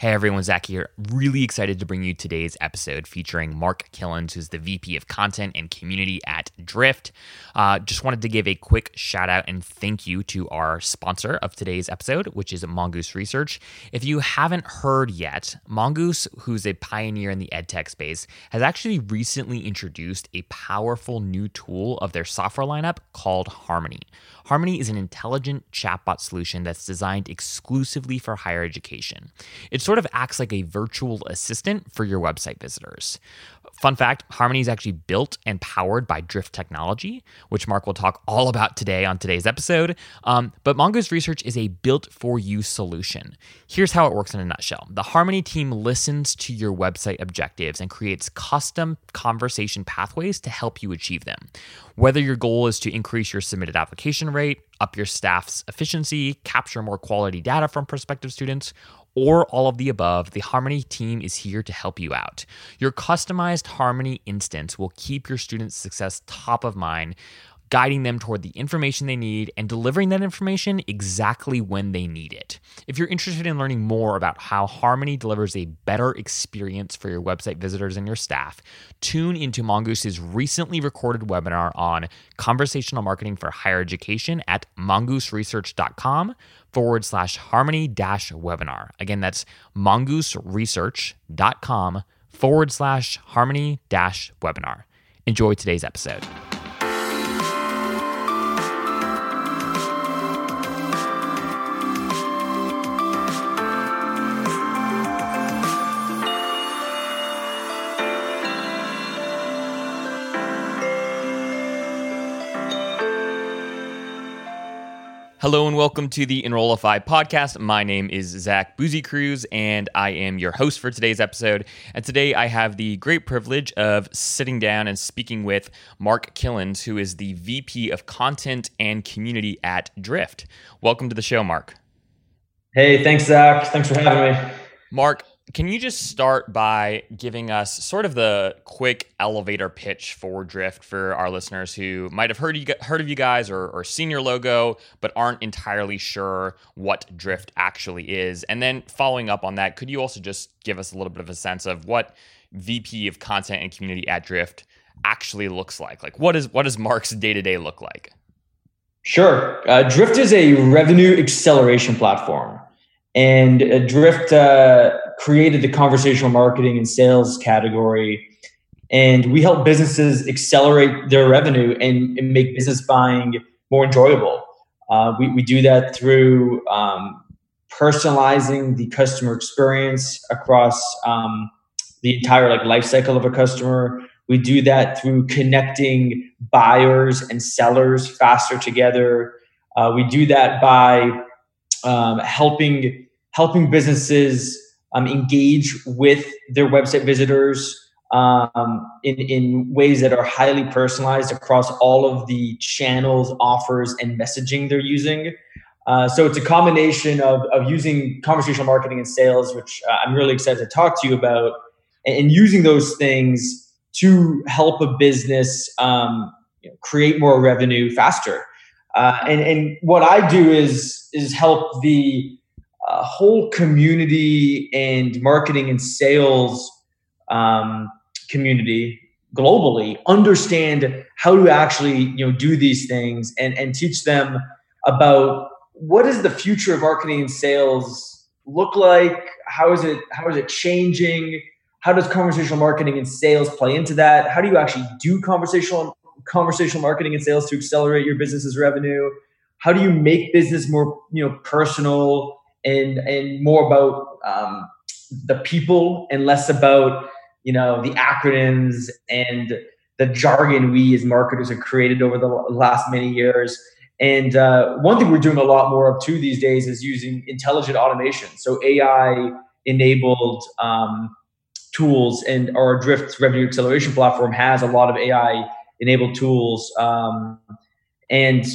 Hey everyone, Zach here. Really excited to bring you today's episode featuring Mark Kilens, who's the VP of Content and Community at Drift. Uh, just wanted to give a quick shout out and thank you to our sponsor of today's episode, which is Mongoose Research. If you haven't heard yet, Mongoose, who's a pioneer in the edtech space, has actually recently introduced a powerful new tool of their software lineup called Harmony. Harmony is an intelligent chatbot solution that's designed exclusively for higher education. It sort of acts like a virtual assistant for your website visitors. Fun fact Harmony is actually built and powered by Drift Technology, which Mark will talk all about today on today's episode. Um, but Mongoose Research is a built for you solution. Here's how it works in a nutshell the Harmony team listens to your website objectives and creates custom conversation pathways to help you achieve them. Whether your goal is to increase your submitted application rate, up your staff's efficiency, capture more quality data from prospective students, or all of the above, the Harmony team is here to help you out. Your customized Harmony instance will keep your students' success top of mind guiding them toward the information they need and delivering that information exactly when they need it. If you're interested in learning more about how Harmony delivers a better experience for your website visitors and your staff, tune into Mongoose's recently recorded webinar on conversational marketing for higher education at mongooseresearch.com forward slash harmony dash webinar. Again, that's mongooseresearch.com forward slash harmony dash webinar. Enjoy today's episode. Hello and welcome to the Enrollify podcast. My name is Zach Busekrus, and I am your host for today's episode. And today I have the great privilege of sitting down and speaking with Mark Kilens, who is the VP of Content and Community at Drift. Welcome to the show, Mark. Hey, thanks, Zach. Thanks for having me. Mark, can you just start by giving us sort of the quick elevator pitch for Drift for our listeners who might have heard you heard of you guys or, or seen your logo but aren't entirely sure what Drift actually is? And then following up on that, could you also just give us a little bit of a sense of what VP of Content and Community at Drift actually looks like? Like what is what does Mark's day to day look like? Sure. Uh, Drift is a revenue acceleration platform. And uh, Drift uh, created the conversational marketing and sales category. And we help businesses accelerate their revenue and, and make business buying more enjoyable. Uh, we, we do that through um, personalizing the customer experience across um, the entire like life cycle of a customer. We do that through connecting buyers and sellers faster together. Uh, we do that by um, helping helping businesses um, engage with their website visitors um, in, in ways that are highly personalized across all of the channels, offers, and messaging they're using. Uh, so it's a combination of, of using conversational marketing and sales, which uh, I'm really excited to talk to you about, and, and using those things to help a business um, you know, create more revenue faster. Uh, and, and what I do is is help the uh, whole community and marketing and sales um, community globally understand how to actually you know do these things and and teach them about what does the future of marketing and sales look like? How is it how is it changing? How does conversational marketing and sales play into that? How do you actually do conversational conversational marketing and sales to accelerate your business's revenue? How do you make business more you know personal and and more about um, the people and less about you know the acronyms and the jargon we as marketers have created over the last many years. And uh, one thing we're doing a lot more of too these days is using intelligent automation, so AI enabled um, tools. And our Drift revenue acceleration platform has a lot of AI enabled tools. Um, and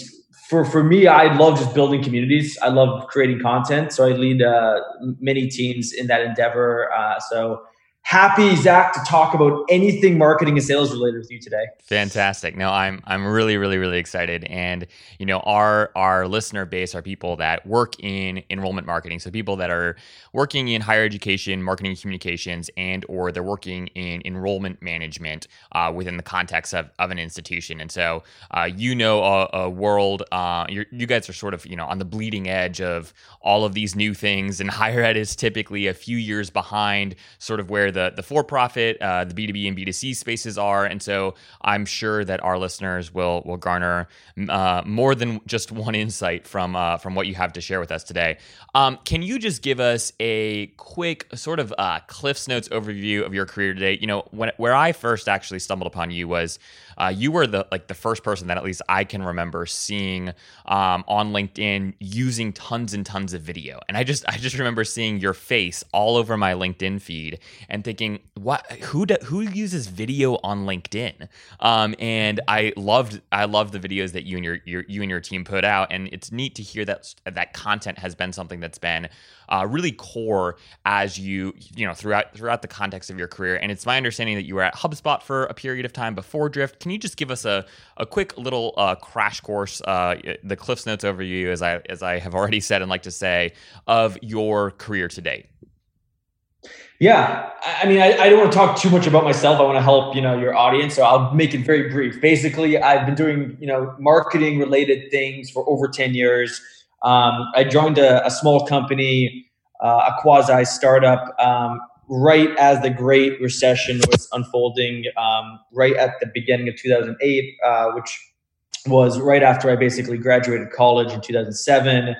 for for me, I love just building communities. I love creating content, so I lead uh, many teams in that endeavor. Uh, so happy, Zach, to talk about anything marketing and sales related with you today. Fantastic. No, I'm I'm really really really excited, and you know our our listener base are people that work in enrollment marketing, so people that are working in higher education, marketing communications, and or they're working in enrollment management uh, within the context of, of an institution. And so uh, you know a, a world, uh, you guys are sort of you know on the bleeding edge of all of these new things, and higher ed is typically a few years behind sort of where the the for profit, uh, the B two B and B two C spaces are, and so I'm sure that our listeners will will garner uh, more than just one insight from uh, from what you have to share with us today. Um, can you just give us a quick sort of uh, Cliff's Notes overview of your career today? You know, when, where I first actually stumbled upon you was uh, you were the like the first person that at least I can remember seeing um, on LinkedIn using tons and tons of video, and I just I just remember seeing your face all over my LinkedIn feed and thinking, what? Who do, who uses video on LinkedIn? Um, and I loved I loved the videos that you and your, your you and your team put out, and it's neat to hear that that content has been something that's been uh, really core as you you know throughout throughout the context of your career. And it's my understanding that you were at HubSpot for a period of time before Drift. Can you just give us a, a quick little uh, crash course, uh, the Cliff's Notes overview, as I as I have already said and like to say, of your career to date? Yeah, I mean, I, I, don't want to talk too much about myself. I want to help you know your audience, so I'll make it very brief. Basically, I've been doing you know marketing related things for over ten years. Um, I joined a, a small company, uh, a quasi startup, um, right as the Great Recession was unfolding, um, right at the beginning of 2008, uh, which was right after I basically graduated college in 2007.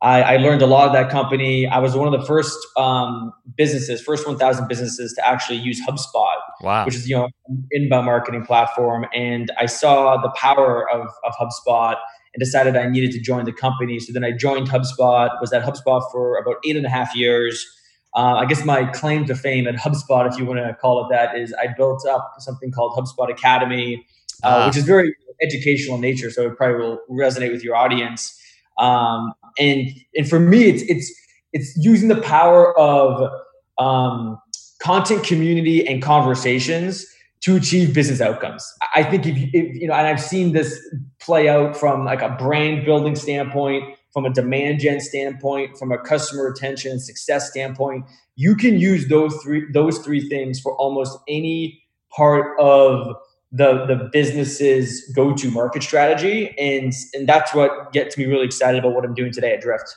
I, I, learned a lot of that company. I was one of the first um, businesses, first 1,000 businesses to actually use HubSpot, wow. which is you know inbound marketing platform. And I saw the power of, of HubSpot and decided I needed to join the company. So then I joined HubSpot, was at HubSpot for about eight and a half years. Uh, I guess my claim to fame at HubSpot, if you want to call it that, is I built up something called HubSpot Academy, uh, uh. which is very educational in nature. So it probably will resonate with your audience. Um, and and for me, it's it's it's using the power of um, content, community, and conversations to achieve business outcomes. I think if you, if, you know, and I've seen this play out from like a brand building standpoint, from a demand gen standpoint, from a customer retention and success standpoint. You can use those three those three things for almost any part of the the business's go to market strategy, and and that's what gets me really excited about what I'm doing today at Drift.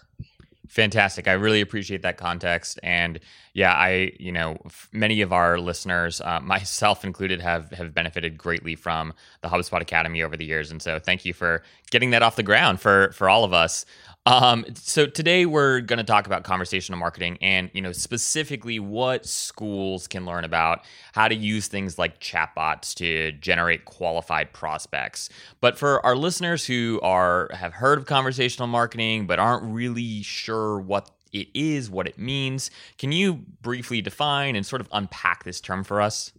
Fantastic. I really appreciate that context. And yeah, I, you know, many of our listeners, uh, myself included, have have benefited greatly from the HubSpot Academy over the years. And so thank you for getting that off the ground for for all of us. Um, so today we're going to talk about conversational marketing and, you know, specifically what schools can learn about how to use things like chatbots to generate qualified prospects. But for our listeners who are have heard of conversational marketing but aren't really sure what it is, what it means, can you briefly define and sort of unpack this term for us?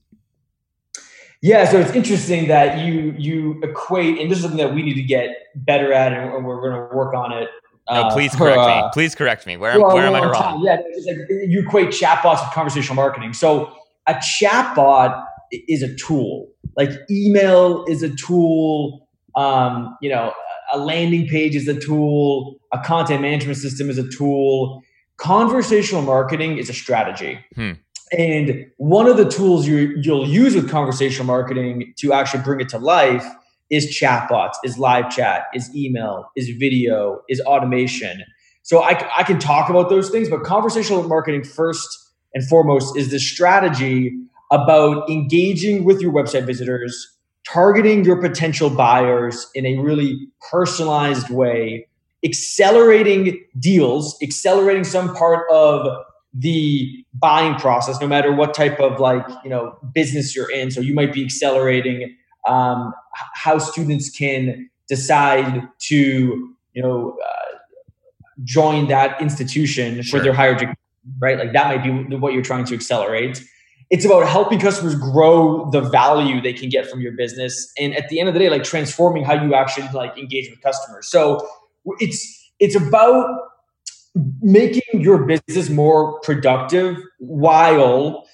Yeah, so it's interesting that you you equate, and this is something that we need to get better at, and we're going to work on it no, uh, please correct uh, me. Please correct me. Where, where am I wrong? Time. Yeah, like you equate chatbots with conversational marketing. So a chatbot is a tool. Like email is a tool. Um, you know, a landing page is a tool. A content management system is a tool. Conversational marketing is a strategy. Hmm. And one of the tools you, you'll use with conversational marketing to actually bring it to life is chatbots, is live chat, is email, is video, is automation. So I, I can talk about those things, but conversational marketing first and foremost is the strategy about engaging with your website visitors, targeting your potential buyers in a really personalized way, accelerating deals, accelerating some part of the buying process, no matter what type of like, you know, business you're in. So you might be accelerating um, how students can decide to you know uh, join that institution sure. for their higher degree right? Like that might be what you're trying to accelerate. It's about helping customers grow the value they can get from your business and at the end of the day like transforming how you actually like engage with customers. So it's it's about making your business more productive while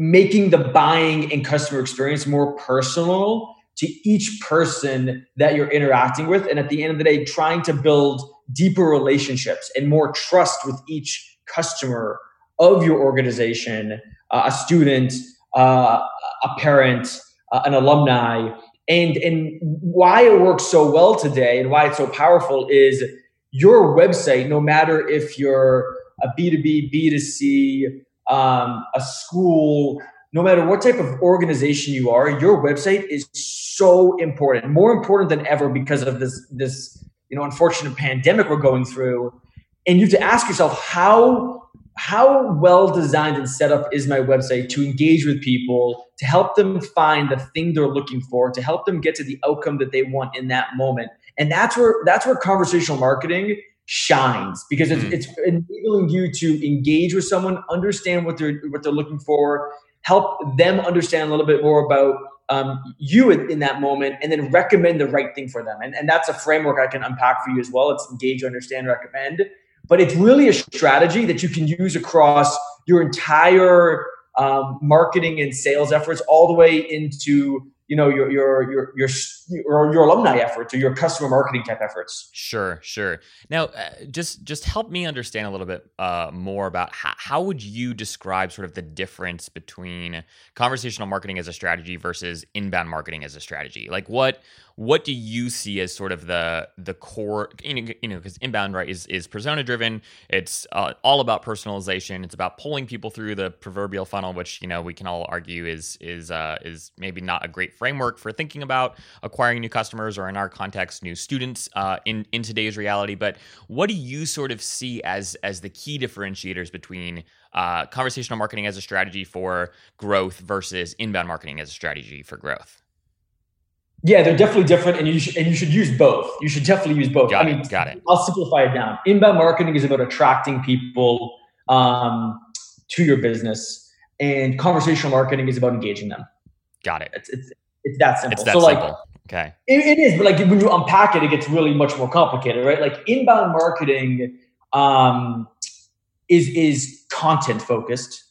making the buying and customer experience more personal to each person that you're interacting with. And at the end of the day, trying to build deeper relationships and more trust with each customer of your organization, uh, a student, uh, a parent, uh, an alumni. And, and why it works so well today and why it's so powerful is your website, no matter if you're a B2B, B2C, um, a school, no matter what type of organization you are, your website is so important, more important than ever because of this this you know unfortunate pandemic we're going through. And you have to ask yourself how how well designed and set up is my website to engage with people, to help them find the thing they're looking for, to help them get to the outcome that they want in that moment. And that's where that's where conversational marketing shines because it's, mm. it's enabling you to engage with someone, understand what they're what they're looking for, help them understand a little bit more about um, you in, in, that moment, and then recommend the right thing for them. And, and that's a framework I can unpack for you as well. It's engage, understand, recommend. But it's really a strategy that you can use across your entire um, marketing and sales efforts, all the way into you know your your your your your, your alumni efforts or your customer marketing type efforts. Sure sure. Now uh, just just help me understand a little bit uh, more about how, how would you describe sort of the difference between conversational marketing as a strategy versus inbound marketing as a strategy? Like what what do you see as sort of the the core you know you know because inbound right is is persona driven. It's uh, all about personalization. It's about pulling people through the proverbial funnel which you know we can all argue is is uh, is maybe not a great framework for thinking about acquiring new customers or in our context new students uh, in in today's reality but what do you sort of see as as the key differentiators between uh, conversational marketing as a strategy for growth versus inbound marketing as a strategy for growth yeah, they're definitely different, and you should and you should use both. You should definitely use both. Got I mean, it, got it. I'll simplify it down. Inbound marketing is about attracting people um, to your business, and conversational marketing is about engaging them. Got it. It's it's, it's that simple. It's that so simple. Okay, it, it is, but like when you unpack it, it gets really much more complicated, right? Like inbound marketing um, is is content focused.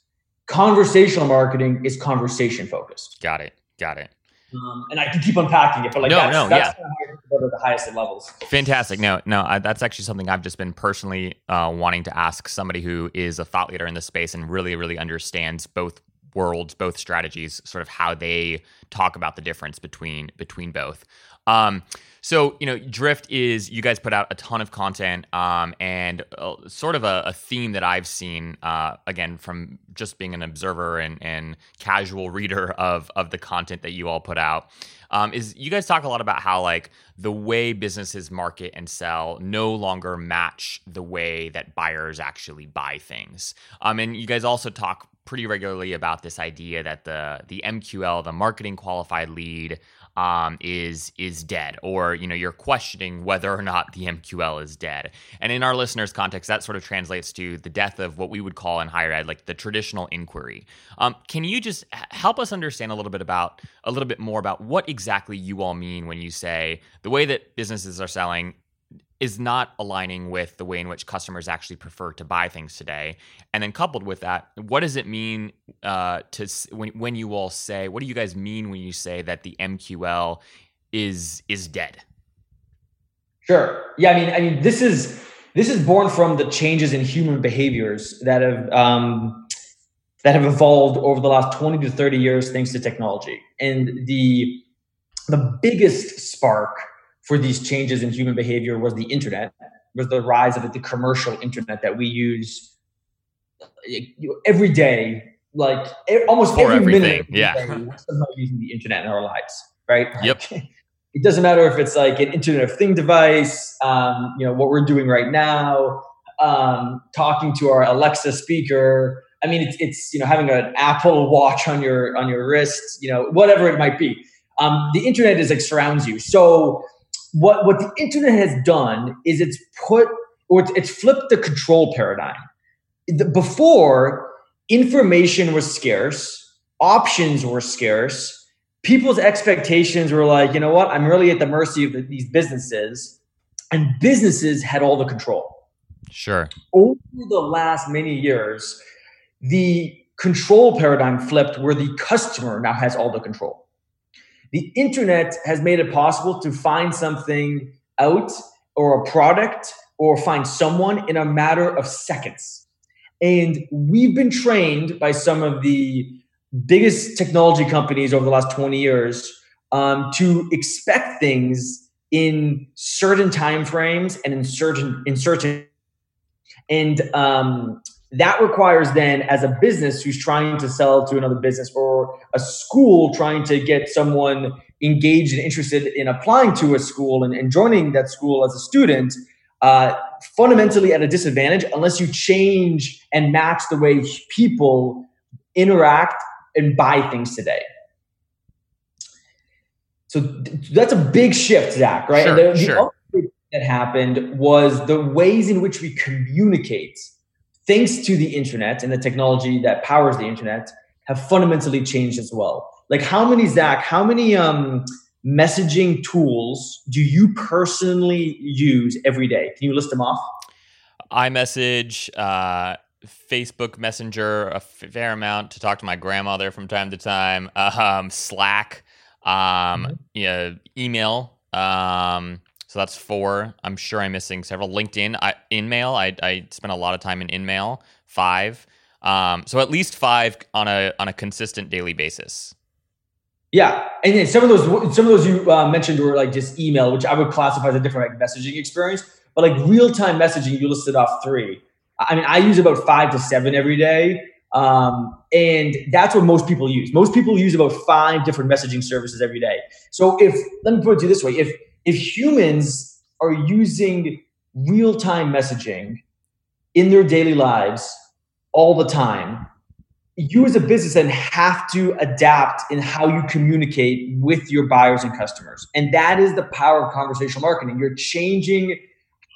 Conversational marketing is conversation focused. Got it. Got it. Um, and I can keep unpacking it, but like no, that's, no, that's yeah. Kind of the highest levels. Fantastic. No, no, I, that's actually something I've just been personally uh, wanting to ask somebody who is a thought leader in the space and really, really understands both worlds, both strategies, sort of how they talk about the difference between between both. Um, so you know, Drift is you guys put out a ton of content, um, and uh, sort of a, a, theme that I've seen uh, again from just being an observer and, and casual reader of of the content that you all put out. Um, is you guys talk a lot about how like the way businesses market and sell no longer match the way that buyers actually buy things. Um, and you guys also talk pretty regularly about this idea that the the MQL, the marketing qualified lead, um, is is dead, or you know you're questioning whether or not the MQL is dead. And in our listeners' context, that sort of translates to the death of what we would call in higher ed like the traditional inquiry. Um, can you just help us understand a little bit about a little bit more about what exactly you all mean when you say the way that businesses are selling is not aligning with the way in which customers actually prefer to buy things today. And then coupled with that, what does it mean uh, to when when you all say what do you guys mean when you say that the MQL is is dead? Sure. Yeah. I mean, I mean, this is this is born from the changes in human behaviors that have um, that have evolved over the last twenty to thirty years thanks to technology, and the the biggest spark for these changes in human behavior was the internet, was the rise of the commercial internet that we use every day, like almost for every everything. minute. yeah, we're somehow using the internet in our lives, right? Yep. it doesn't matter if it's like an Internet of Thing device, um, you know, what we're doing right now, um, talking to our Alexa speaker. I mean, it's, it's you know having an Apple Watch on your on your wrist, you know, whatever it might be. Um, the internet is like surrounds you. So what what the internet has done is it's put or it's, it's flipped the control paradigm. Before, information was scarce, options were scarce. People's expectations were like, you know what? I'm really at the mercy of the, these businesses, and businesses had all the control. Sure. Over the last many years, the control paradigm flipped where the customer now has all the control. The internet has made it possible to find something out or a product or find someone in a matter of seconds. And we've been trained by some of the biggest technology companies over the last 20 years um, to expect things in certain time frames and in certain in certain and um, that requires then as a business who's trying to sell to another business or a school trying to get someone engaged and interested in applying to a school and, and joining that school as a student uh, fundamentally at a disadvantage unless you change and match the way people interact and buy things today so th- that's a big shift zach right sure, the, the sure. that happened was the ways in which we communicate thanks to the internet and the technology that powers the internet, have fundamentally changed as well. Like how many Zach, how many um, messaging tools do you personally use every day? Can you list them off? iMessage, uh, Facebook Messenger, a fair amount to talk to my grandmother from time to time. Um, Slack, um, mm-hmm. yeah, email. Um, so that's four. I'm sure I'm missing several. LinkedIn, I, InMail. I, I spent a lot of time in InMail. Five. Um, so at least five on a on a consistent daily basis. Yeah, and then some of those some of those you uh, mentioned were like just email, which I would classify as a different like messaging experience. But like real time messaging, you listed off three. I mean, I use about five to seven every day, um, and that's what most people use. Most people use about five different messaging services every day. So if let me put it to you this way: if if humans are using real time messaging in their daily lives all the time, you as a business then have to adapt in how you communicate with your buyers and customers. And that is the power of conversational marketing. You're changing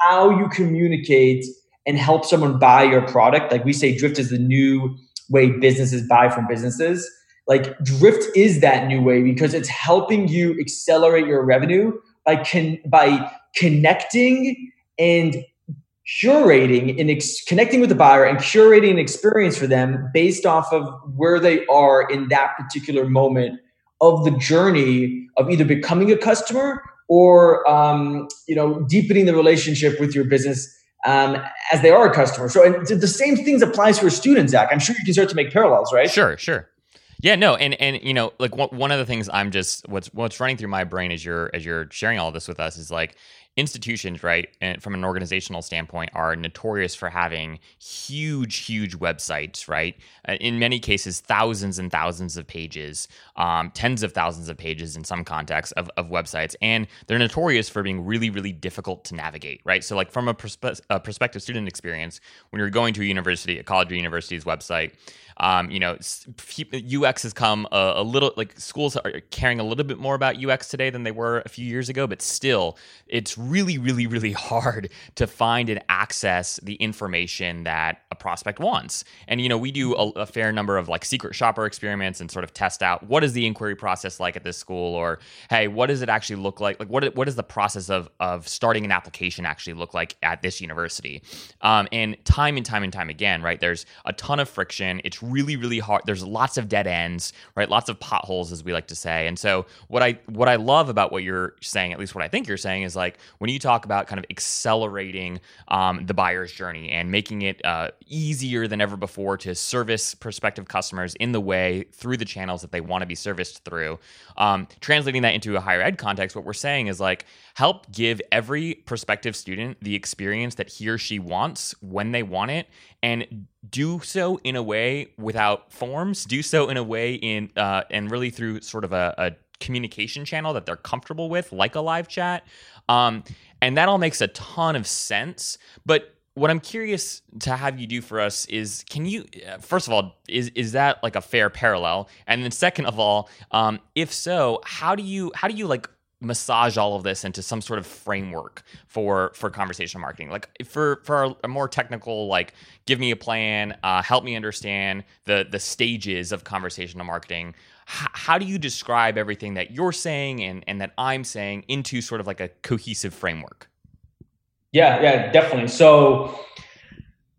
how you communicate and help someone buy your product. Like we say, Drift is the new way businesses buy from businesses. Like Drift is that new way because it's helping you accelerate your revenue by con- by connecting and curating and ex- connecting with the buyer and curating an experience for them based off of where they are in that particular moment of the journey of either becoming a customer or um, you know deepening the relationship with your business um, as they are a customer. So the same things applies for students, Zach. I'm sure you can start to make parallels, right? Sure, sure. Yeah, no, and and you know, like one of the things I'm just what's what's running through my brain as you're as you're sharing all this with us is like institutions, right, and from an organizational standpoint, are notorious for having huge, huge websites, right? Uh, in many cases, thousands and thousands of pages, um, tens of thousands of pages in some contexts of, of websites, and they're notorious for being really, really difficult to navigate, right? So, like from a, perspe- a prospective student experience, when you're going to a university, a college or university's website, um, you know, UX has come a, a, little like schools are caring a little bit more about UX today than they were a few years ago, but still, it's really, really, really hard to find and access the information that a prospect wants. And you know, we do a, a fair number of like secret shopper experiments and sort of test out what is the inquiry process like at this school, or hey, what does it actually look like? Like, what what does the process of of starting an application actually look like at this university? Um, and time and time and time again, right? There's a ton of friction. It's really really hard. There's lots of dead ends right? Lots of potholes as we like to say. And so what i what i love about what you're saying at least what i think you're saying is like when you talk about kind of accelerating um, the buyer's journey and making it uh, easier than ever before to service prospective customers in the way through the channels that they want to be serviced through um, translating that into a higher ed context what we're saying is like help give every prospective student the experience that he or she wants when they want it and do so in a way without forms do so in a way in uh, and really through sort of a, a, communication channel that they're comfortable with like a live chat. Um, and that all makes a ton of sense. But what i'm curious to have you do for us is can you uh, first of all is is that like a fair parallel? And then second of all um, if so how do you how do you like massage all of this into some sort of framework for for conversational marketing. Like for for a more technical like give me a plan uh, help me understand the the stages of conversational marketing. H- how do you describe everything that you're saying and and that i'm saying into sort of like a cohesive framework? Yeah yeah definitely. So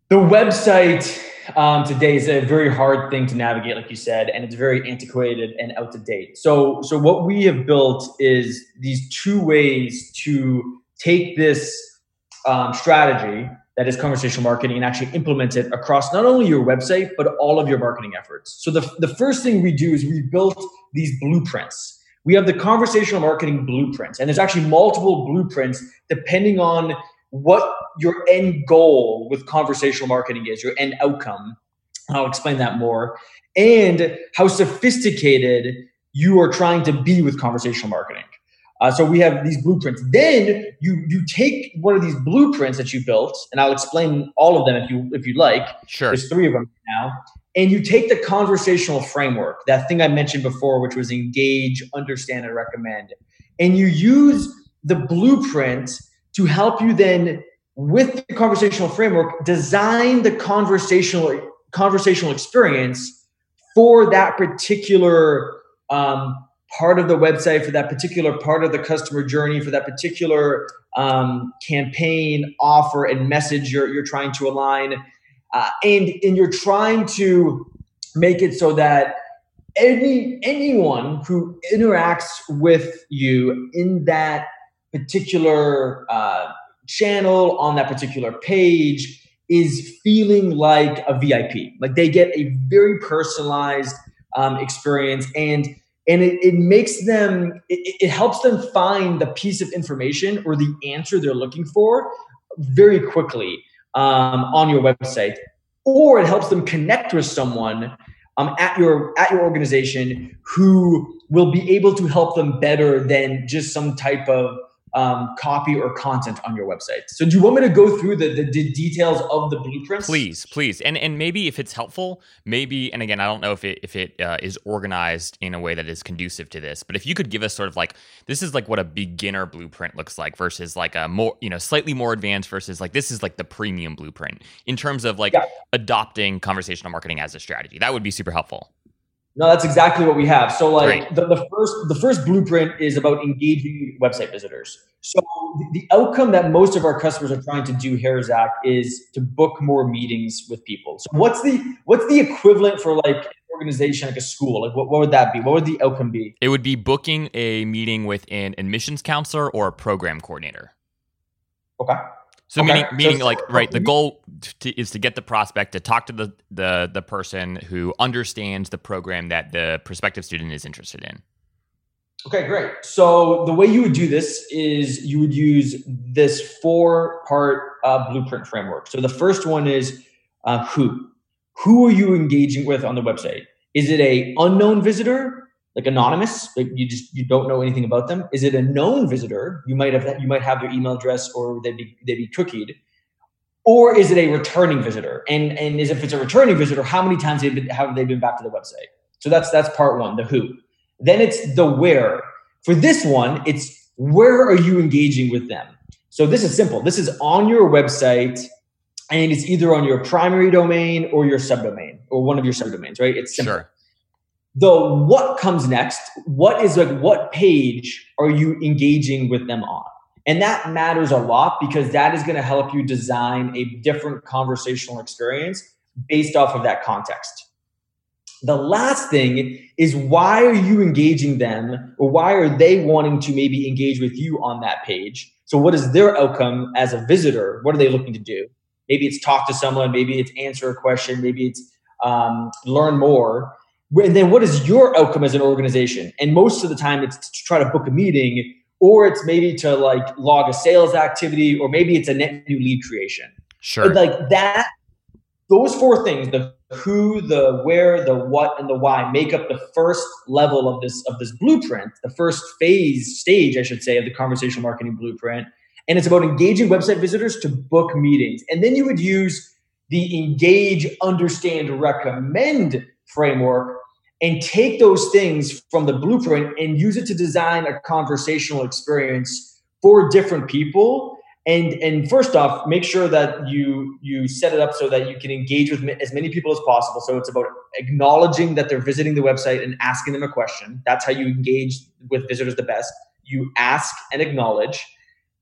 the website um, today is a very hard thing to navigate, like you said, and it's very antiquated and out to date. So, so what we have built is these two ways to take this um, strategy that is conversational marketing and actually implement it across not only your website but all of your marketing efforts. So the the first thing we do is we built these blueprints. We have the conversational marketing blueprints, and there's actually multiple blueprints depending on what your end goal with conversational marketing is, your end outcome. I'll explain that more, and how sophisticated you are trying to be with conversational marketing. Uh, so we have these blueprints. Then you you take one of these blueprints that you built, and I'll explain all of them if you if you like. Sure. There's three of them now, and you take the conversational framework, that thing I mentioned before, which was engage, understand, and recommend, and you use the blueprint to help you then with the conversational framework design the conversational conversational experience for that particular um, part of the website for that particular part of the customer journey for that particular um, campaign offer and message you're, you're trying to align. Uh, and and you're trying to make it so that any anyone who interacts with you in that particular uh, channel on that particular page is feeling like a VIP. Like they get a very personalized um, experience and and it, it makes them it, it helps them find the piece of information or the answer they're looking for very quickly um, on your website or it helps them connect with someone um, at your at your organization who will be able to help them better than just some type of um, copy or content on your website. So, do you want me to go through the, the, the, details of the blueprints? Please, please, and and maybe if it's helpful, maybe and again, I don't know if it if it uh, is organized in a way that is conducive to this, but if you could give us sort of like this is like what a beginner blueprint looks like versus like a more you know slightly more advanced versus like this is like the premium blueprint in terms of like yeah. adopting conversational marketing as a strategy. That would be super helpful. No, that's exactly what we have. So like the, the first the first blueprint is about engaging website visitors. So the outcome that most of our customers are trying to do here, Zach, is to book more meetings with people. So what's the what's the equivalent for like an organization like a school? Like what, what would that be? What would the outcome be? It would be booking a meeting with an admissions counselor or a program coordinator. Okay. So okay. meaning, meaning so, like right, the goal to, is to get the prospect to talk to the, the the person who understands the program that the prospective student is interested in. Okay, great. So the way you would do this is you would use this four part uh, blueprint framework. So the first one is uh, who. Who are you engaging with on the website? Is it a unknown visitor? Like anonymous, like you just you don't know anything about them? Is it a known visitor? You might have you might have their email address or they'd be they'd be cookied. Or is it a returning visitor? And and is if it's a returning visitor, how many times have, have they been back to the website? So that's that's part one, the who. Then it's the where. For this one, it's where are you engaging with them? So this is simple. This is on your website and it's either on your primary domain or your subdomain or one of your subdomains, right? It's simple. Sure the what comes next what is like what page are you engaging with them on? And that matters a lot because that is going to help you design a different conversational experience based off of that context. The last thing is why are you engaging them or why are they wanting to maybe engage with you on that page? So what is their outcome as a visitor? What are they looking to do? Maybe it's talk to someone maybe it's answer a question maybe it's um, learn more and then what is your outcome as an organization? And most of the time, it's to try to book a meeting, or it's maybe to like log a sales activity, or maybe it's a net new lead creation. Sure. But like that, those four things the who, the where, the what, and the why make up the first level of this of this blueprint, the first phase stage, I should say, of the conversational marketing blueprint. And it's about engaging website visitors to book meetings. And then you would use the engage, understand, recommend framework and take those things from the blueprint and use it to design a conversational experience for different people. And and first off make sure that you you set it up so that you can engage with as many people as possible. So it's about acknowledging that they're visiting the website and asking them a question. That's how you engage with visitors the best. You ask and acknowledge.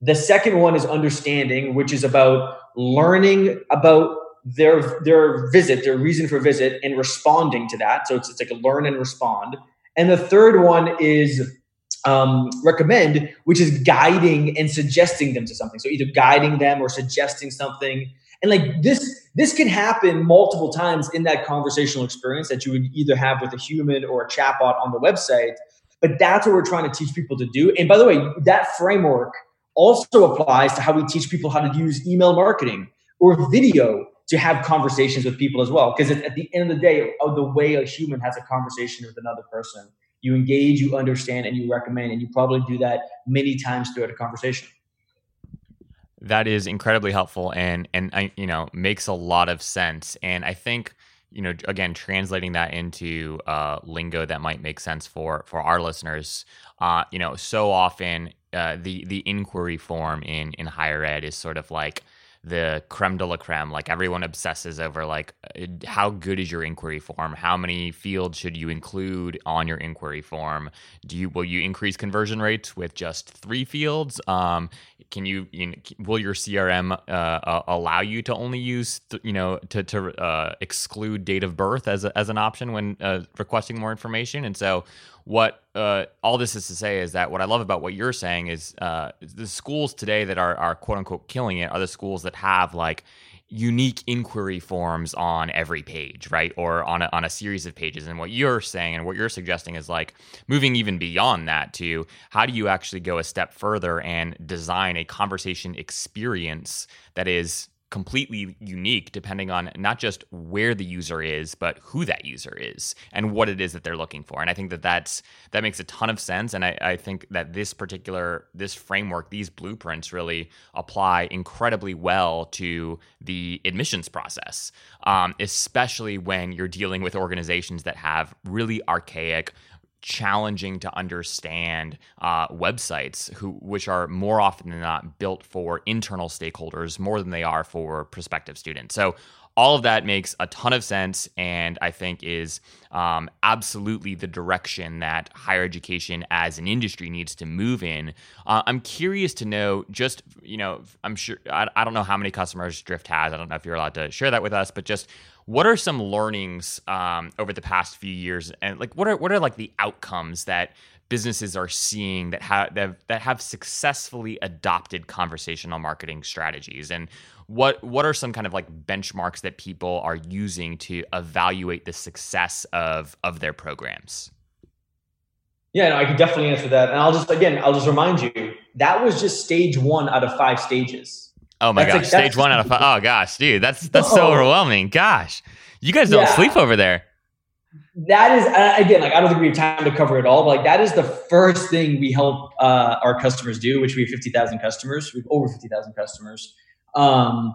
The second one is understanding which is about learning about their their visit, their reason for visit, and responding to that. So it's, it's like a learn and respond. And the third one is um, recommend, which is guiding and suggesting them to something. So either guiding them or suggesting something. And like this, this can happen multiple times in that conversational experience that you would either have with a human or a chatbot on the website. But that's what we're trying to teach people to do. And by the way, that framework also applies to how we teach people how to use email marketing or video to have conversations with people as well. Because at the end of the day, the way a human has a conversation with another person you engage, you understand, and you recommend. And you probably do that many times throughout a conversation. That is incredibly helpful and and I you know makes a lot of sense. And I think you know again translating that into uh, lingo that might make sense for for our listeners. Uh, you know, so often uh, the the inquiry form in in higher ed is sort of like the creme de la creme. Like everyone obsesses over like uh, how good is your inquiry form? How many fields should you include on your inquiry form? Do you will you increase conversion rates with just three fields? Um, can you, you know, will your CRM uh, allow you to only use th- you know to to uh, exclude date of birth as a, as an option when uh, requesting more information? And so what uh, all this is to say is that what I love about what you're saying is uh, the schools today that are, are quote unquote killing it are the schools that have like unique inquiry forms on every page, right? Or on a, on a series of pages. And what you're saying and what you're suggesting is like moving even beyond that to how do you actually go a step further and design a conversation experience that is completely unique depending on not just where the user is but who that user is and what it is that they're looking for. And i think that that's that makes a ton of sense. And i, I think that this particular this framework these blueprints really apply incredibly well to the admissions process um, especially when you're dealing with organizations that have really archaic challenging to understand uh, websites who which are more often than not built for internal stakeholders more than they are for prospective students. So all of that makes a ton of sense and i think is um, absolutely the direction that higher education as an industry needs to move in. Uh, i'm curious to know just you know i'm sure I, I don't know how many customers drift has. I don't know if you're allowed to share that with us but just what are some learnings um, over the past few years, and like what are what are like the outcomes that businesses are seeing that have that, that have successfully adopted conversational marketing strategies, and what what are some kind of like benchmarks that people are using to evaluate the success of of their programs? Yeah, no, I can definitely answer that, and I'll just again I'll just remind you that was just stage one out of five stages. Oh my that's gosh, like, stage one out of five. Oh gosh, dude, that's that's so overwhelming. Gosh, you guys don't yeah. sleep over there. That is uh, again, like I don't think we have time to cover it all, but like that is the first thing we help uh, our customers do, which we have fifty thousand customers. We have over fifty thousand customers. Um,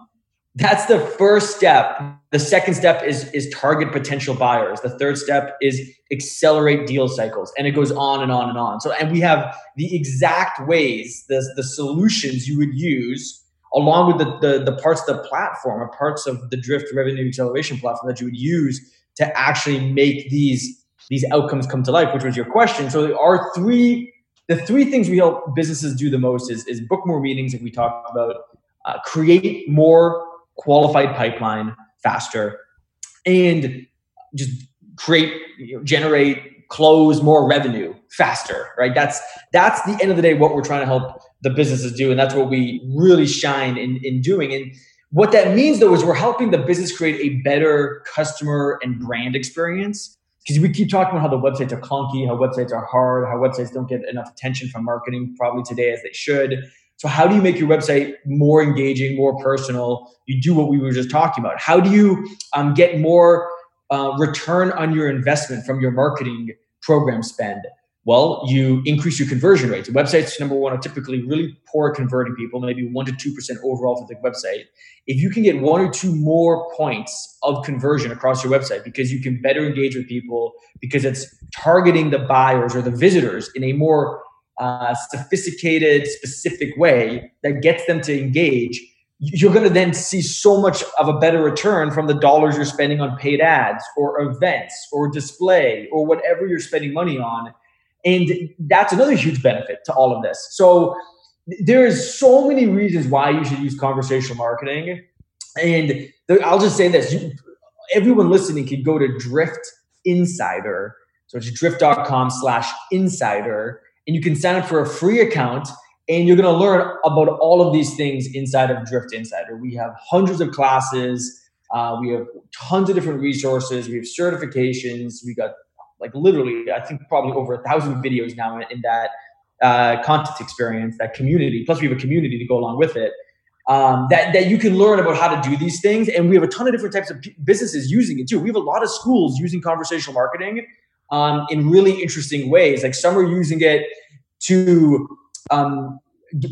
that's the first step. The second step is is target potential buyers. The third step is accelerate deal cycles, and it goes on and on and on. So, and we have the exact ways, the the solutions you would use along with the, the, the parts of the platform or parts of the drift revenue acceleration platform that you would use to actually make these these outcomes come to life which was your question. So there are three the three things we help businesses do the most is, is book more meetings like we talked about uh, create more qualified pipeline faster and just create you know, generate close more revenue faster right? That's that's the end of the day what we're trying to help the businesses do. And that's what we really shine in, in doing. And what that means though is we're helping the business create a better customer and brand experience. Because we keep talking about how the websites are clunky, how websites are hard, how websites don't get enough attention from marketing probably today as they should. So how do you make your website more engaging, more personal? You do what we were just talking about. How do you um, get more uh, return on your investment from your marketing program spend? Well, you increase your conversion rates. Websites, number one, are typically really poor converting people, maybe one to two percent overall for the website. If you can get one or two more points of conversion across your website because you can better engage with people, because it's targeting the buyers or the visitors in a more uh, sophisticated, specific way that gets them to engage, you're going to then see so much of a better return from the dollars you're spending on paid ads or events or display or whatever you're spending money on and that's another huge benefit to all of this. So there is so many reasons why you should use conversational marketing. And I'll just say this: you, everyone listening can go to Drift Insider. So it's drift.com slash insider, and you can sign up for a free account and you're going to learn about all of these things inside of Drift Insider. We have hundreds of classes. Uh, we have tons of different resources. We have certifications. We got like literally, I think probably over a thousand videos now in, in that uh, content experience, that community. Plus, we have a community to go along with it. Um, that, that you can learn about how to do these things. And we have a ton of different types of businesses using it too. We have a lot of schools using conversational marketing um, in really interesting ways. Like some are using it to, um,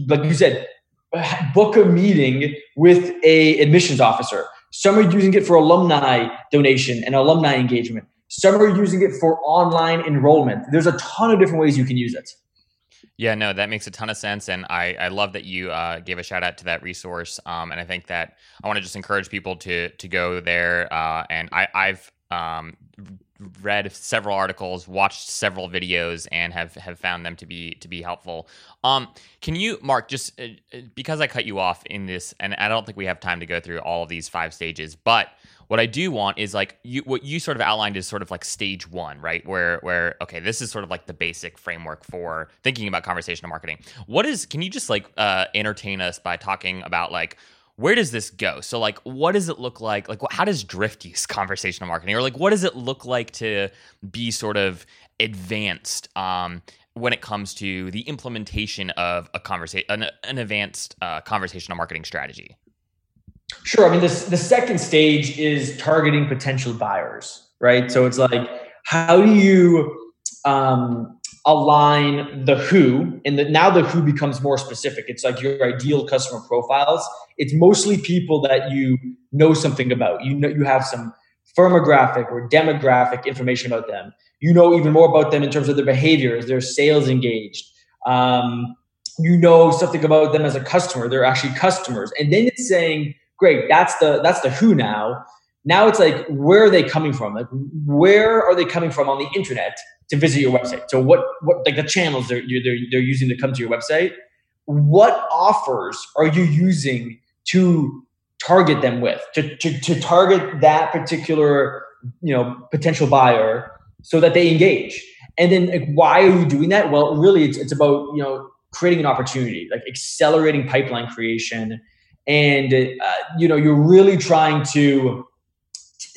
like you said, book a meeting with a admissions officer. Some are using it for alumni donation and alumni engagement. Some are using it for online enrollment. There's a ton of different ways you can use it. Yeah, no, that makes a ton of sense, and I, I love that you uh, gave a shout out to that resource. Um, and I think that I want to just encourage people to to go there. Uh, and I, I've um, read several articles, watched several videos, and have have found them to be to be helpful. Um, can you, Mark, just uh, uh because I cut you off in this, and I don't think we have time to go through all of these five stages, but what I do want is like you what you sort of outlined is sort of like stage one, right? Where where okay, this is sort of like the basic framework for thinking about conversational marketing. What is can you just like uh, entertain us by talking about like where does this go? So like what does it look like? Like how does Drift use conversational marketing? Or like what does it look like to be sort of advanced um, when it comes to the implementation of a conversation an, an advanced uh, conversational marketing strategy? Sure. I mean, this the second stage is targeting potential buyers, right? So it's like, how do you um, align the who, and the, now the who becomes more specific. It's like your ideal customer profiles. It's mostly people that you know something about. You know, you have some firmographic or demographic information about them. You know even more about them in terms of their behaviors, their sales engaged. Um, you know something about them as a customer. They're actually customers, and then it's saying great that's the that's the who now now it's like where are they coming from? Like where are they coming from on the internet to visit your website? So what what like the channels they're they're, they're using to come to your website what offers are you using to target them with? To, to, to target that particular you know potential buyer so that they engage. And then like, why are you doing that? Well really it's, it's about you know creating an opportunity like accelerating pipeline creation. And uh, you know you're really trying to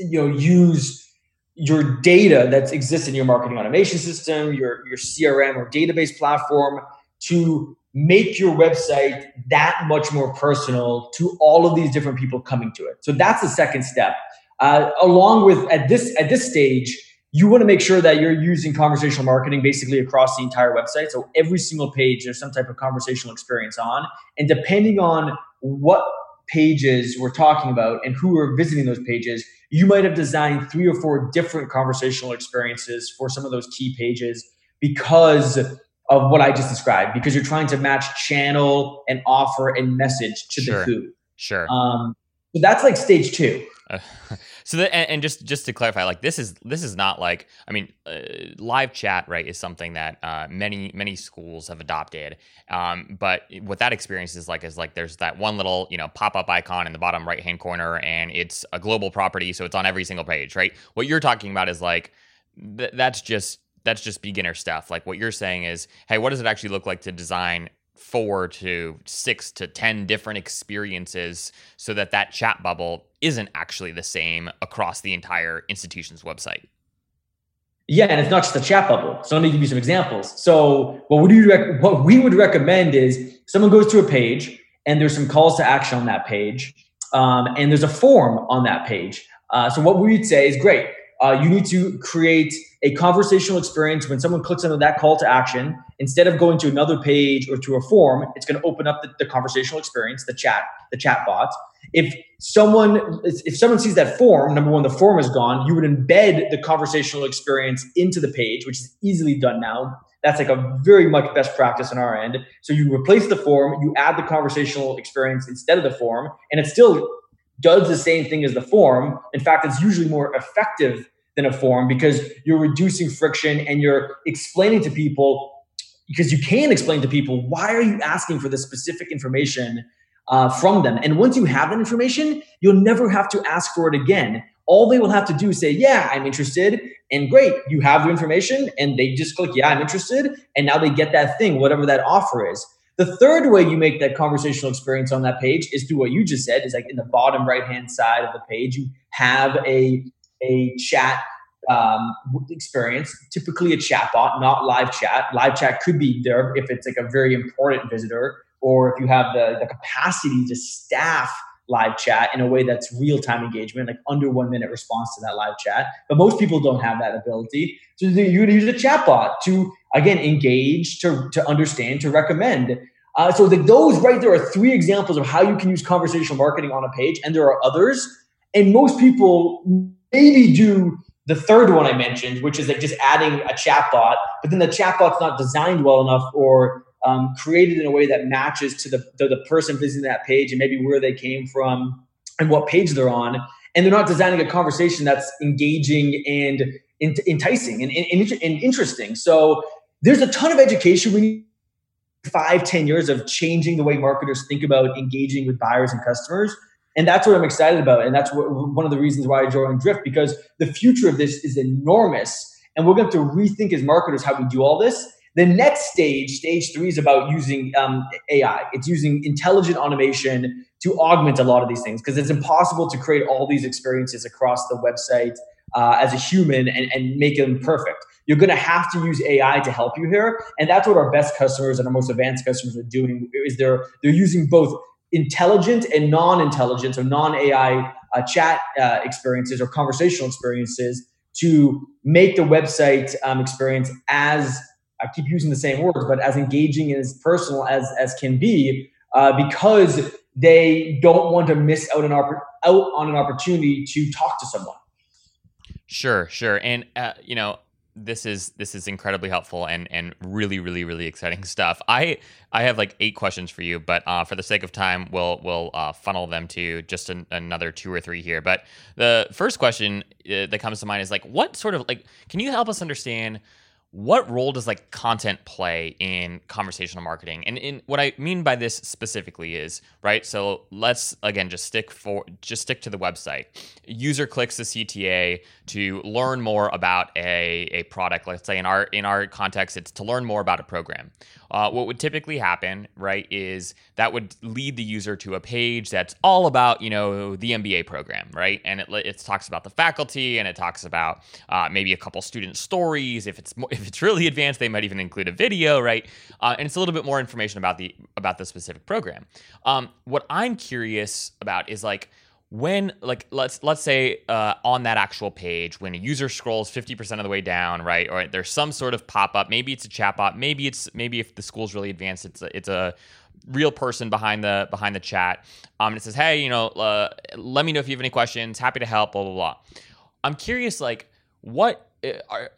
you know use your data that exists in your marketing automation system your your crm or database platform to make your website that much more personal to all of these different people coming to it. So that's the second step. Uh, along with at this at this stage you want to make sure that you're using conversational marketing basically across the entire website so every single page there's some type of conversational experience on. And depending on what pages we're talking about and who are visiting those pages, you might have designed three or four different conversational experiences for some of those key pages because of what I just described, because you're trying to match channel and offer and message to sure. the who. Sure. Um, so that's like stage two. So and, and, just just to clarify, like this is this is not like I mean, uh, live chat right is something that uh, many many schools have adopted. Um, but what that experience is like is like there's that one little you know pop up icon in the bottom right hand corner, and it's a global property, so it's on every single page, right? What you're talking about is like th- that's just that's just beginner stuff. Like what you're saying is, hey, what does it actually look like to design four to six to ten different experiences so that that chat bubble isn't actually the same across the entire institution's website. Yeah and it's not just a chat bubble. So let me give you some examples. So what would you rec- what we would recommend is someone goes to a page and there's some calls to action on that page um, and there's a form on that page. Uh, so what we would say is great uh, you need to create a conversational experience when someone clicks on that call to action instead of going to another page or to a form it's going to open up the, the, conversational experience the chat the chat bot if someone if someone sees that form number one the form is gone you would embed the conversational experience into the page which is easily done now. That's like a very much best practice on our end. So you replace the form you add the conversational experience instead of the form and it still does the same thing as the form. In fact it's usually more effective than a form because you're reducing friction and you're explaining to people because you can explain to people why are you asking for this specific information uh, from them. And once you have that information, you'll never have to ask for it again. All they will have to do is say, Yeah, I'm interested. And great, you have the information. And they just click, Yeah, I'm interested. And now they get that thing, whatever that offer is. The third way you make that conversational experience on that page is through what you just said, is like in the bottom right hand side of the page, you have a, a chat um, experience, typically a chatbot, not live chat. Live chat could be there if it's like a very important visitor or if you have the, the capacity to staff live chat in a way that's real time engagement, like under one minute response to that live chat. But most people don't have that ability. So you would use a chatbot to, again, engage, to, to understand, to recommend. Uh, so the, those right there are three examples of how you can use conversational marketing on a page, and there are others. And most people maybe do the third one I mentioned, which is like just adding a chatbot, but then the chatbot's not designed well enough or um, created in a way that matches to the, the, the person visiting that page and maybe where they came from and what page they're on. And they're not designing a conversation that's engaging and enticing and, and, and interesting. So there's a ton of education we need five, ten years of changing the way marketers think about engaging with buyers and customers. And that's what I'm excited about. And that's what, one of the reasons why I joined Drift, because the future of this is enormous. And we're going to, have to rethink as marketers how we do all this. The next stage, stage three, is about using um, AI. It's using intelligent automation to augment a lot of these things because it's impossible to create all these experiences across the website uh, as a human and, and make them perfect. You're going to have to use AI to help you here, and that's what our best customers and our most advanced customers are doing. Is they're they're using both intelligent and non-intelligent, or non-AI uh, chat uh, experiences or conversational experiences to make the website um, experience as I keep using the same words, but as engaging and as personal as as can be, uh, because they don't want to miss out an oppor- out on an opportunity to talk to someone. Sure, sure, and uh, you know this is this is incredibly helpful and and really really really exciting stuff. I I have like eight questions for you, but uh, for the sake of time, we'll we'll uh, funnel them to just an, another two or three here. But the first question uh, that comes to mind is like, what sort of like can you help us understand? What role does like content play in conversational marketing? And in what i mean by this specifically is right so let's again just stick for just stick to the website. User clicks the cta to learn more about a, a product. Let's say in our in our context it's to learn more about a program uh, what would typically happen, right, is that would lead the user to a page that's all about, you know, the MBA program, right? And it, it talks about the faculty and it talks about uh, maybe a couple student stories. If it's if it's really advanced, they might even include a video, right? Uh, and it's a little bit more information about the about the specific program. Um, what I'm curious about is like when like let's let's say uh, on that actual page when a user scrolls 50% of the way down right or there's some sort of pop-up maybe it's a chatbot maybe it's maybe if the school's really advanced it's a, it's a real person behind the behind the chat um, and it says hey you know uh, let me know if you have any questions happy to help blah blah blah. I'm curious like what are,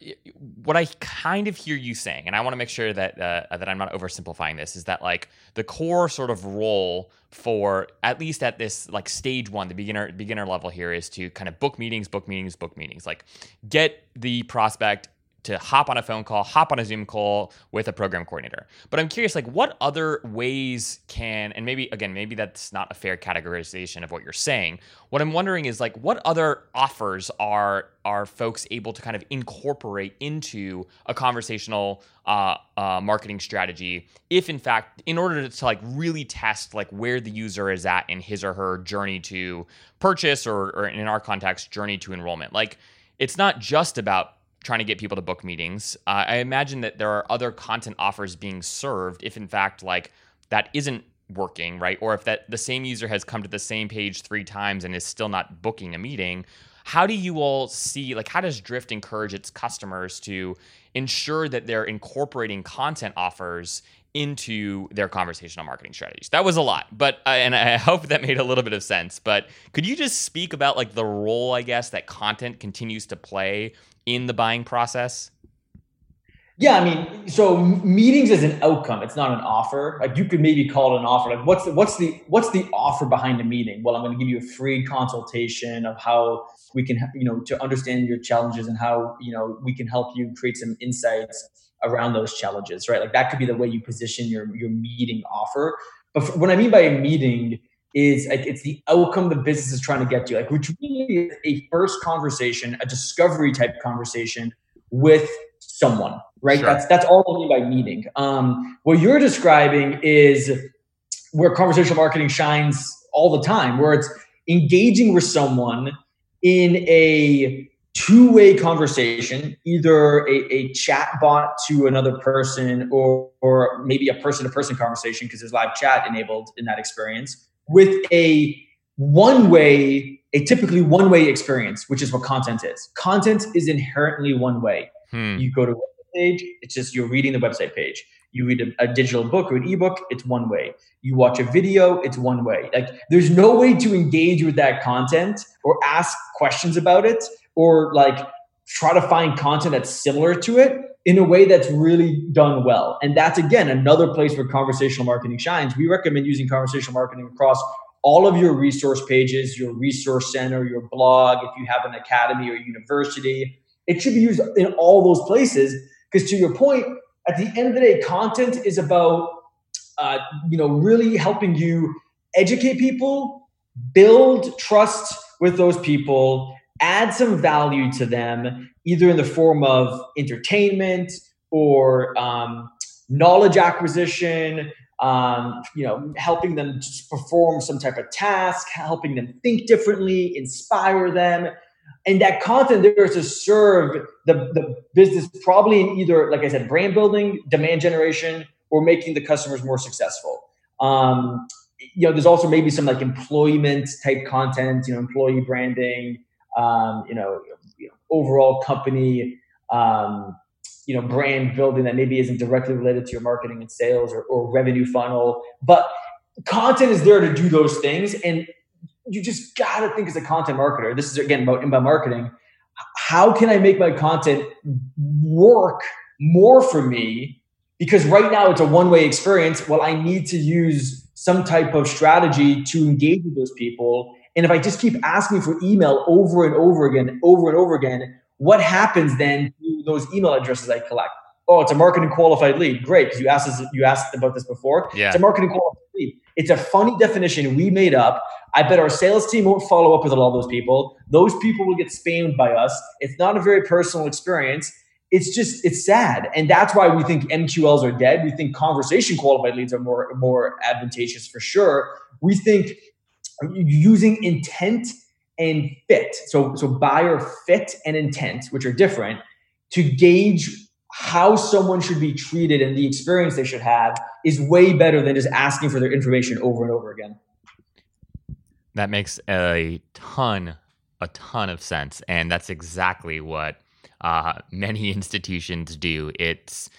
what I kind of hear you saying, and I want to make sure that uh, that I'm not oversimplifying this, is that like the core sort of role for at least at this like stage one, the beginner beginner level here is to kind of book meetings, book meetings, book meetings, like get the prospect to hop on a phone call, hop on a Zoom call with a program coordinator. But I'm curious, like, what other ways can, and maybe, again, maybe that's not a fair categorization of what you're saying. What I'm wondering is, like, what other offers are are folks able to kind of incorporate into a conversational uh, uh, marketing strategy if in fact in order to, to like really test like where the user is at in his or her journey to purchase or, or in our context journey to enrollment like it's not just about trying to get people to book meetings. Uh, I imagine that there are other content offers being served if in fact like that isn't working, right? Or if that the same user has come to the same page 3 times and is still not booking a meeting, how do you all see like how does Drift encourage its customers to ensure that they're incorporating content offers into their conversational marketing strategies. That was a lot, but uh, and I hope that made a little bit of sense. But could you just speak about like the role I guess that content continues to play in the buying process? Yeah, I mean, so meetings is an outcome. It's not an offer. Like you could maybe call it an offer. Like what's the what's the what's the offer behind a meeting? Well, I'm going to give you a free consultation of how we can, you know, to understand your challenges and how you know we can help you create some insights around those challenges, right? Like that could be the way you position your your meeting offer. But what I mean by a meeting is like it's the outcome the business is trying to get to, like which really is a first conversation, a discovery type conversation with someone, right? Sure. That's that's all I mean by meeting. Um, what you're describing is where conversational marketing shines all the time, where it's engaging with someone in a two-way conversation, either a, a chat bot to another person or, or maybe a person-to-person conversation because there's live chat enabled in that experience with a one-way, a typically one-way experience, which is what content is. Content is inherently one way. Hmm. You go to a page, it's just you're reading the website page. You read a, a, digital book or an ebook, it's one way. You watch a video, it's one way. Like there's no way to engage with that content or ask questions about it or like try to find content that's similar to it in a way that's really done well. And that's again another place where conversational marketing shines. We recommend using conversational marketing across all of your resource pages, your resource center, your blog, if you have an academy or university. It should be used in all those places because to your point, at the end of the day, content is about uh, you know really helping you educate people, build trust with those people, add some value to them, either in the form of entertainment or um, knowledge acquisition. Um, you know, helping them perform some type of task, helping them think differently, inspire them and that content there is to serve the, the business probably in either like i said brand building demand generation or making the customers more successful um, you know there's also maybe some like employment type content you know employee branding um, you, know, you, know, overall company um, you know brand building that maybe isn't directly related to your marketing and sales or, or revenue funnel but content is there to do those things and you just got to think as a content marketer. This is again about inbound marketing. How can I make my content work more for me? Because right now it's a one way experience. Well, I need to use some type of strategy to engage with those people. And if I just keep asking for email over and over again, over and over again, what happens then to those email addresses I collect? Oh, it's a marketing qualified lead. Great, because you asked us, you asked about this before. Yeah. It's a marketing qualified lead. It's a funny definition we made up I bet our sales team won't follow up with all those people. Those people will get spammed by us. It's not a very personal experience. It's just it's sad, and that's why we think MQLs are dead. We think conversation qualified leads are more more advantageous for sure. We think using intent and fit, so so buyer fit and intent, which are different, to gauge how someone should be treated and the experience they should have is way better than just asking for their information over and over again. That makes a ton, a ton of sense, and that's exactly what uh, many institutions do. It's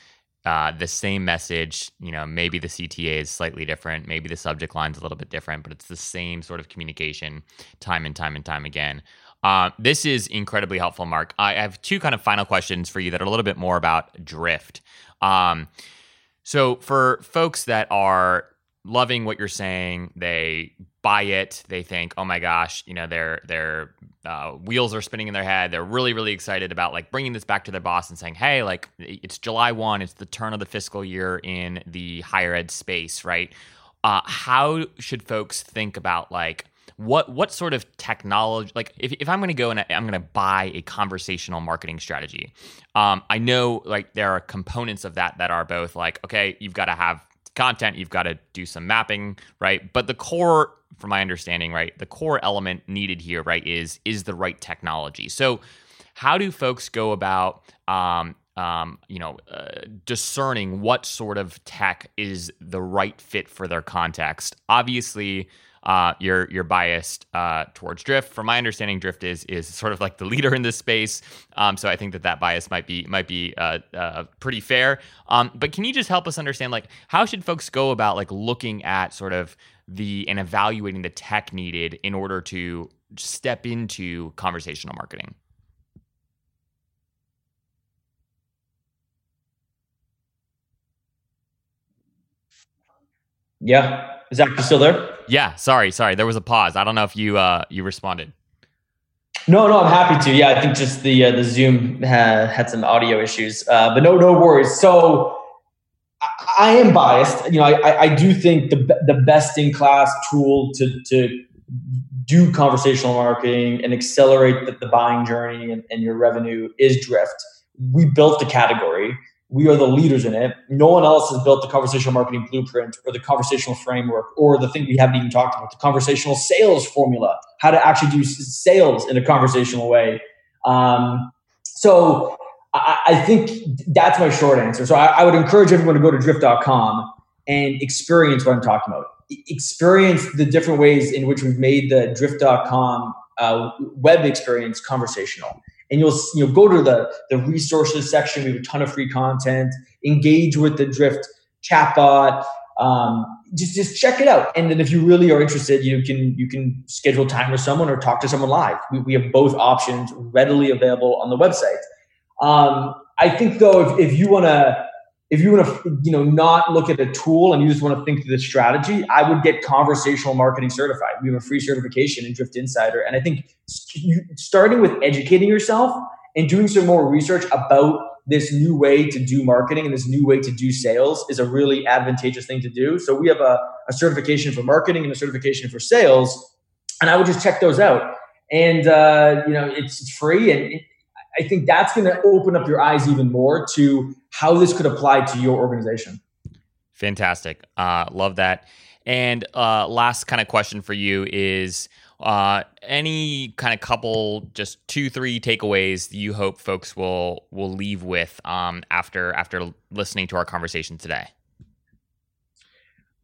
uh, the same message. You know, maybe the CTA is slightly different, maybe the subject line's a little bit different, but it's the same sort of communication, time and time and time again. Uh, this is incredibly helpful, Mark. I have two kind of final questions for you that are a little bit more about drift. Um, so, for folks that are loving what you're saying. They buy it. They think, oh my gosh, you know, their their uh, wheels are spinning in their head. They're really really excited about like bringing this back to their boss and saying, hey, like it's July one. It's the turn of the fiscal year in the higher ed space, right? Uh, how should folks think about like what what sort of technology like if, if i'm going to go and i'm going to buy a conversational marketing strategy um, i know like there are components of that that are both like okay you've got to have content, you've got to do some mapping, right? But the core, from my understanding, right, the core element needed here, right, is is the right technology. So, how do folks go about, um, um, you know, uh, discerning what sort of tech is the right fit for their context? Obviously, uh, you're you're biased uh, towards Drift. From my understanding, Drift is is sort of like the leader in this space. Um, so I think that that bias might be might be uh, uh, pretty fair. Um, but can you just help us understand like how should folks go about like looking at sort of the and evaluating the tech needed in order to step into conversational marketing? Yeah. Is that still there? Yeah, sorry, sorry. There was a pause. I don't know if you uh you responded. No, no, I'm happy to. Yeah, I think just the uh, the Zoom had, had some audio issues, uh, but no, no worries. So, I, I am biased. You know, I, I do think the the best in class tool to to do conversational marketing and accelerate the, the buying journey and, and your revenue is Drift. We built the category. We are the leaders in it. No one else has built the conversational marketing blueprint or the conversational framework or the thing we haven't even talked about, the conversational sales formula, how to actually do sales in a conversational way. Um, so I, I, think that's my short answer. So I, I would encourage everyone to go to drift.com and experience what I'm talking about. Experience the different ways in which we've made the drift.com uh, web experience conversational. And you'll you know go to the the resources section. We have a ton of free content. Engage with the Drift chatbot. Um, just just check it out. And then if you really are interested, you can you can schedule time with someone or talk to someone live. We, we have both options readily available on the website. Um, I think though, if, if you want to, if you want to, you know, not look at a tool and you just want to think through the strategy, I would get conversational marketing certified. We have a free certification in Drift Insider, and I think starting with educating yourself and doing some more research about this new way to do marketing and this new way to do sales is a really advantageous thing to do. So we have a, a certification for marketing and a certification for sales, and I would just check those out. And uh, you know, it's, it's free, and I think that's going to open up your eyes even more to how this could apply to your organization. Fantastic. Uh, love that. And uh, last kind of question for you is uh, any kind of couple, just two, three takeaways you hope folks will will leave with um, after after listening to our conversation today.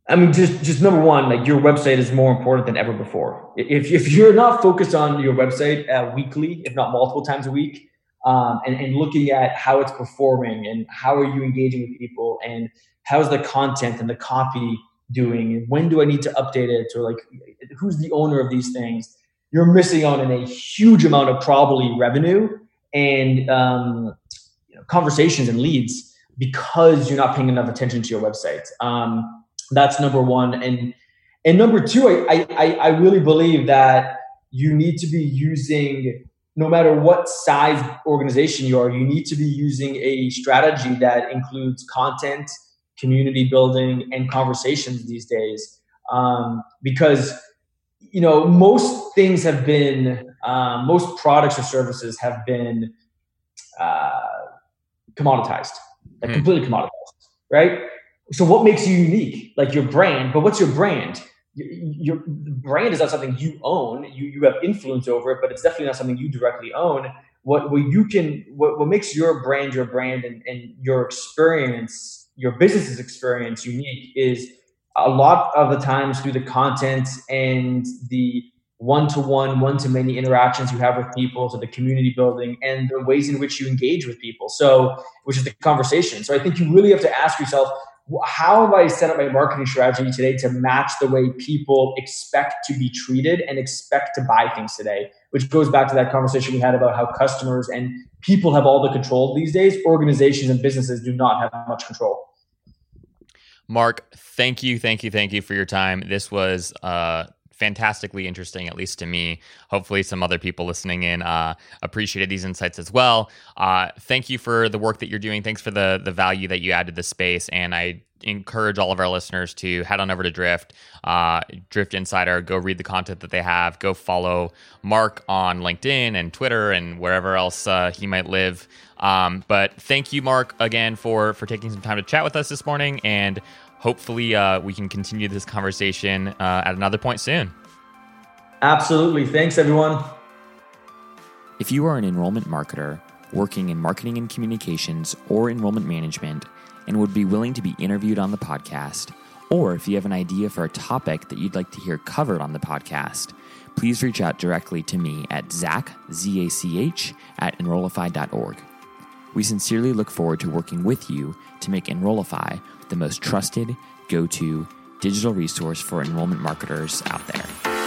I mean, just just number one, like your website is more important than ever before. If if you're not focused on your website uh, weekly, if not multiple times a week, um, and, and looking at how it's performing and how are you engaging with people and how's the content and the copy doing and when do I need to update it or like who's the owner of these things, you're missing out on a huge amount of probably revenue and um, you know, conversations and leads because you're not paying enough attention to your website. Um, that's number one. And and number two, I, I I really believe that you need to be using no matter what size organization you are, you need to be using a strategy that includes content, community building, and conversations these days. Um, because you know most things have been, um, most products or services have been uh, commoditized, like hmm. completely commoditized, right? So what makes you unique? Like your brand, but what's your brand? Your brand is not something you own. You you have influence over it, but it's definitely not something you directly own. What what you can what, what makes your brand your brand and, and your experience, your business's experience unique is a lot of the times through the content and the one-to-one, one-to-many interactions you have with people, so the community building and the ways in which you engage with people. So, which is the conversation. So I think you really have to ask yourself, how have I set up my marketing strategy today to match the way people expect to be treated and expect to buy things today? Which goes back to that conversation we had about how customers and people have all the control these days. Organizations and businesses do not have much control. Mark, thank you, thank you, thank you for your time. This was uh, fantastically interesting, at least to me. Hopefully, some other people listening in uh, appreciated these insights as well. Uh, thank you for the work that you're doing. Thanks for the the value that you add to the space, and I encourage all of our listeners to head on over to Drift, uh, Drift Insider, go read the content that they have, go follow Mark on LinkedIn and Twitter and wherever else uh, he might live. Um, but thank you, Mark, again for for taking some time to chat with us this morning, and hopefully uh, we can continue this conversation uh, at another point soon. Absolutely. Thanks, everyone. If you are an enrollment marketer working in marketing and communications or enrollment management and would be willing to be interviewed on the podcast, or if you have an idea for a topic that you'd like to hear covered on the podcast, please reach out directly to me at zach, Z-A-C-H, at enrollify.org. We sincerely look forward to working with you to make Enrollify the most trusted, go to digital resource for enrollment marketers out there.